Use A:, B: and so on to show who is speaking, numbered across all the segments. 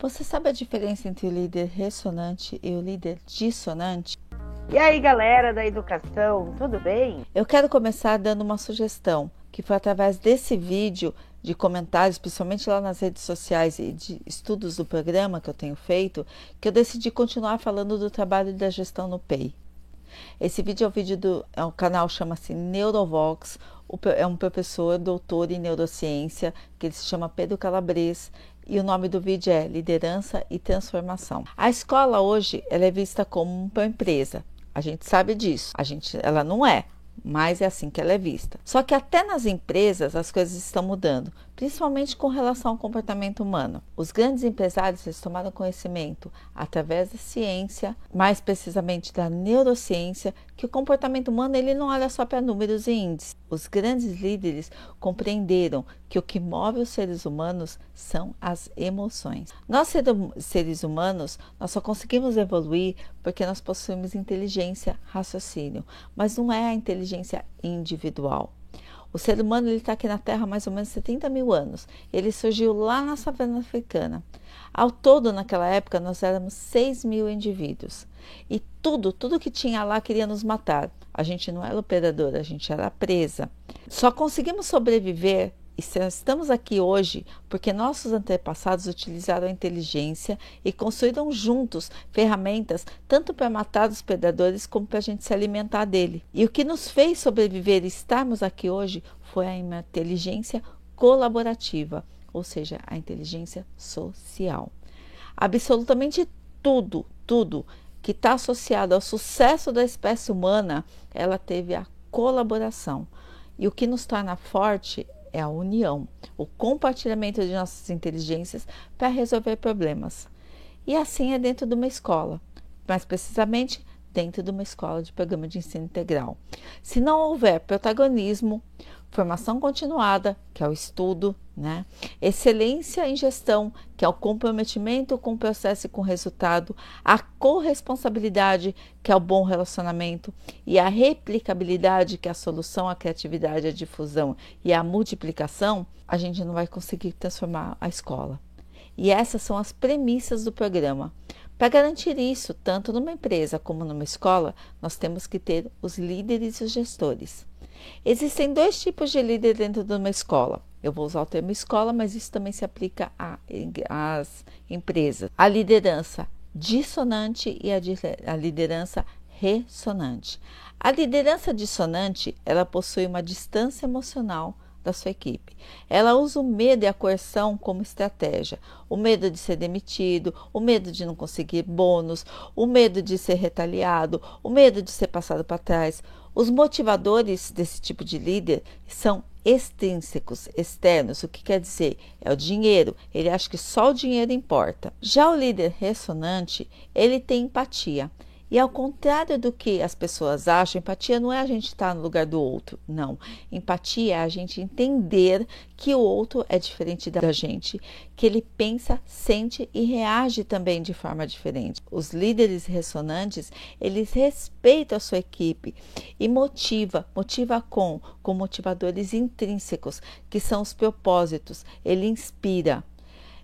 A: Você sabe a diferença entre o líder ressonante e o líder dissonante?
B: E aí, galera da educação, tudo bem?
A: Eu quero começar dando uma sugestão, que foi através desse vídeo de comentários, principalmente lá nas redes sociais e de estudos do programa que eu tenho feito, que eu decidi continuar falando do trabalho da gestão no PEI. Esse vídeo é o vídeo do é um canal chama-se Neurovox, é um professor doutor em neurociência que ele se chama Pedro Calabres e o nome do vídeo é Liderança e Transformação. A escola hoje ela é vista como uma empresa. A gente sabe disso. A gente, ela não é, mas é assim que ela é vista. Só que até nas empresas as coisas estão mudando, principalmente com relação ao comportamento humano. Os grandes empresários eles tomaram conhecimento através da ciência, mais precisamente da neurociência, que o comportamento humano ele não olha só para números e índices. Os grandes líderes compreenderam que o que move os seres humanos são as emoções. Nós seres humanos, nós só conseguimos evoluir porque nós possuímos inteligência, raciocínio, mas não é a inteligência individual. O ser humano está aqui na Terra há mais ou menos 70 mil anos. Ele surgiu lá na savana africana. Ao todo, naquela época, nós éramos 6 mil indivíduos. E tudo, tudo que tinha lá queria nos matar. A gente não era operadora, a gente era presa. Só conseguimos sobreviver e estamos aqui hoje porque nossos antepassados utilizaram a inteligência e construíram juntos ferramentas tanto para matar os predadores como para a gente se alimentar dele. E o que nos fez sobreviver e estarmos aqui hoje foi a inteligência colaborativa, ou seja, a inteligência social. Absolutamente tudo, tudo que está associado ao sucesso da espécie humana, ela teve a colaboração. E o que nos torna forte é a união, o compartilhamento de nossas inteligências para resolver problemas. E assim é dentro de uma escola, mais precisamente dentro de uma escola de programa de ensino integral. Se não houver protagonismo, formação continuada, que é o estudo, né? excelência em gestão, que é o comprometimento com o processo e com o resultado, a corresponsabilidade, que é o bom relacionamento, e a replicabilidade, que é a solução, a criatividade, a difusão e a multiplicação, a gente não vai conseguir transformar a escola. E essas são as premissas do programa. Para garantir isso, tanto numa empresa como numa escola, nós temos que ter os líderes e os gestores. Existem dois tipos de líder dentro de uma escola. Eu vou usar o termo escola, mas isso também se aplica às empresas. A liderança dissonante e a, a liderança ressonante. A liderança dissonante, ela possui uma distância emocional da sua equipe. Ela usa o medo e a coerção como estratégia. O medo de ser demitido, o medo de não conseguir bônus, o medo de ser retaliado, o medo de ser passado para trás. Os motivadores desse tipo de líder são extrínsecos, externos. O que quer dizer? É o dinheiro. Ele acha que só o dinheiro importa. Já o líder ressonante, ele tem empatia. E ao contrário do que as pessoas acham, empatia não é a gente estar no lugar do outro, não. Empatia é a gente entender que o outro é diferente da gente, que ele pensa, sente e reage também de forma diferente. Os líderes ressonantes, eles respeitam a sua equipe e motiva, motiva com, com motivadores intrínsecos, que são os propósitos. Ele inspira.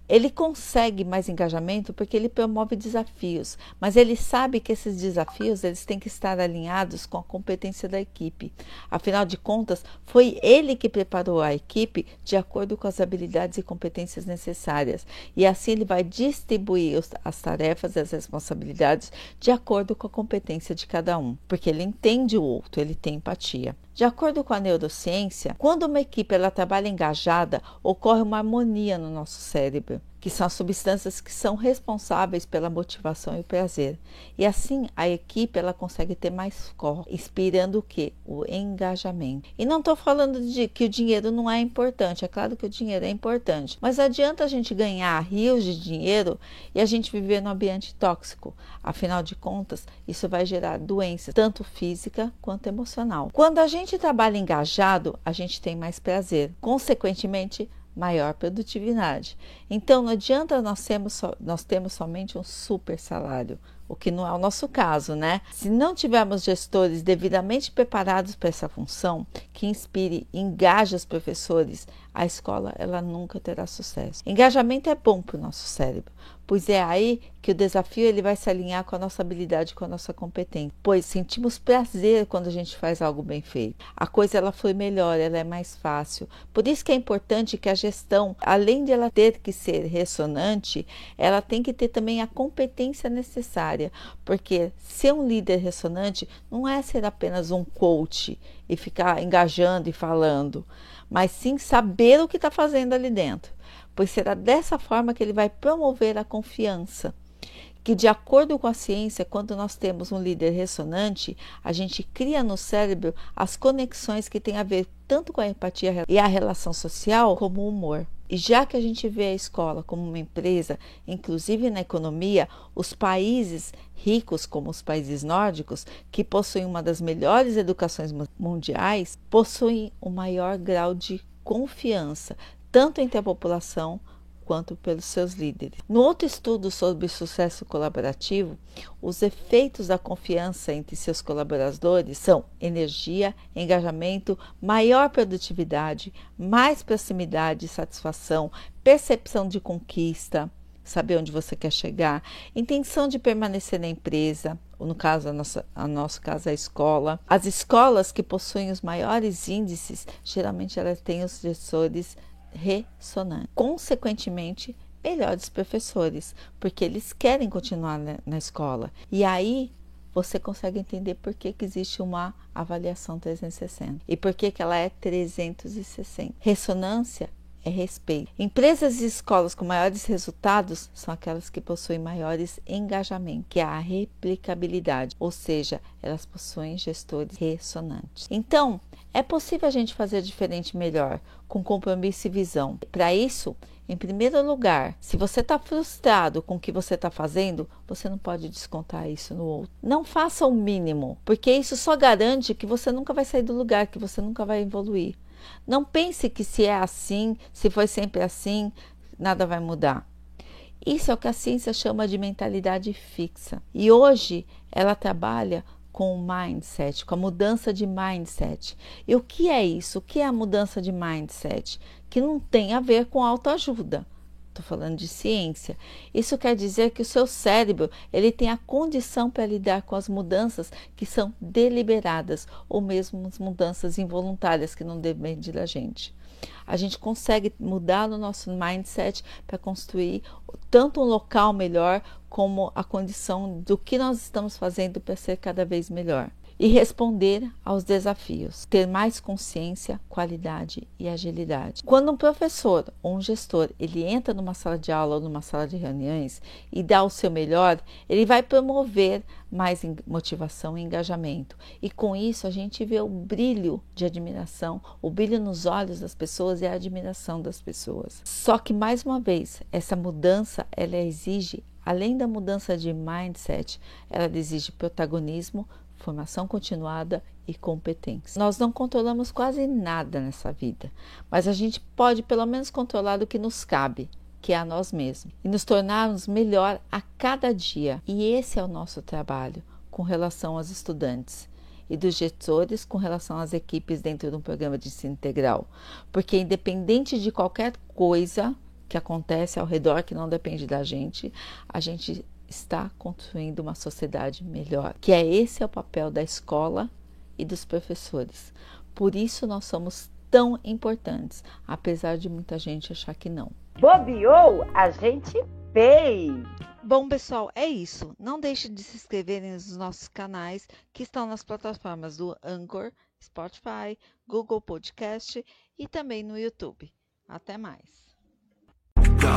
A: Ele consegue mais engajamento porque ele promove desafios, mas ele sabe que esses desafios eles têm que estar alinhados com a competência da equipe. Afinal de contas, foi ele que preparou a equipe de acordo com as habilidades e competências necessárias, e assim ele vai distribuir as tarefas e as responsabilidades de acordo com a competência de cada um, porque ele entende o outro, ele tem empatia. De acordo com a neurociência, quando uma equipe ela trabalha engajada, ocorre uma harmonia no nosso cérebro que são as substâncias que são responsáveis pela motivação e o prazer. E assim a equipe ela consegue ter mais foco, inspirando o que? O engajamento. E não estou falando de que o dinheiro não é importante, é claro que o dinheiro é importante, mas adianta a gente ganhar rios de dinheiro e a gente viver num ambiente tóxico. Afinal de contas, isso vai gerar doenças, tanto física quanto emocional. Quando a gente trabalha engajado, a gente tem mais prazer. Consequentemente, maior produtividade. Então, não adianta nós termos, nós temos somente um super salário. O que não é o nosso caso, né? Se não tivermos gestores devidamente preparados para essa função, que inspire e engaje os professores, a escola ela nunca terá sucesso. Engajamento é bom para o nosso cérebro, pois é aí que o desafio ele vai se alinhar com a nossa habilidade, com a nossa competência. Pois sentimos prazer quando a gente faz algo bem feito. A coisa ela foi melhor, ela é mais fácil. Por isso que é importante que a gestão, além de ela ter que ser ressonante, ela tem que ter também a competência necessária, porque ser um líder ressonante não é ser apenas um coach e ficar engajando e falando, mas sim saber o que está fazendo ali dentro, pois será dessa forma que ele vai promover a confiança. Que, de acordo com a ciência, quando nós temos um líder ressonante, a gente cria no cérebro as conexões que têm a ver tanto com a empatia e a relação social, como o humor. E já que a gente vê a escola como uma empresa, inclusive na economia, os países ricos, como os países nórdicos, que possuem uma das melhores educações mundiais, possuem o maior grau de confiança, tanto entre a população quanto pelos seus líderes. No outro estudo sobre sucesso colaborativo, os efeitos da confiança entre seus colaboradores são energia, engajamento, maior produtividade, mais proximidade e satisfação, percepção de conquista, saber onde você quer chegar, intenção de permanecer na empresa, ou no caso, a nossa, a nosso caso, a escola. As escolas que possuem os maiores índices, geralmente elas têm os gestores ressonante. Consequentemente, melhores professores, porque eles querem continuar na, na escola. E aí você consegue entender por que, que existe uma avaliação 360 e por que, que ela é 360. Ressonância é respeito. Empresas e escolas com maiores resultados são aquelas que possuem maiores engajamento, que é a replicabilidade, ou seja, elas possuem gestores ressonantes. Então, é possível a gente fazer diferente melhor, com compromisso e visão. Para isso, em primeiro lugar, se você está frustrado com o que você está fazendo, você não pode descontar isso no outro. Não faça o mínimo, porque isso só garante que você nunca vai sair do lugar, que você nunca vai evoluir. Não pense que se é assim, se foi sempre assim, nada vai mudar. Isso é o que a ciência chama de mentalidade fixa. E hoje ela trabalha com o mindset, com a mudança de mindset. E o que é isso? O que é a mudança de mindset? Que não tem a ver com autoajuda. Estou falando de ciência. Isso quer dizer que o seu cérebro ele tem a condição para lidar com as mudanças que são deliberadas ou mesmo as mudanças involuntárias que não dependem da gente. A gente consegue mudar no nosso mindset para construir tanto um local melhor como a condição do que nós estamos fazendo para ser cada vez melhor e responder aos desafios, ter mais consciência, qualidade e agilidade. Quando um professor ou um gestor ele entra numa sala de aula ou numa sala de reuniões e dá o seu melhor, ele vai promover mais motivação e engajamento. E com isso a gente vê o brilho de admiração, o brilho nos olhos das pessoas e a admiração das pessoas. Só que mais uma vez, essa mudança ela exige Além da mudança de mindset, ela exige protagonismo, formação continuada e competência. Nós não controlamos quase nada nessa vida, mas a gente pode pelo menos controlar o que nos cabe, que é a nós mesmos, e nos tornarmos melhor a cada dia. E esse é o nosso trabalho com relação aos estudantes e dos gestores com relação às equipes dentro de um programa de ensino integral, porque independente de qualquer coisa que acontece ao redor que não depende da gente, a gente está construindo uma sociedade melhor, que é esse é o papel da escola e dos professores. Por isso nós somos tão importantes, apesar de muita gente achar que não.
B: Bobeou, a gente fez.
A: Bom, pessoal, é isso. Não deixe de se inscrever nos nossos canais que estão nas plataformas do Anchor, Spotify, Google Podcast e também no YouTube. Até mais. Go,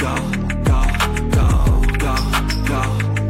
A: go. go, go.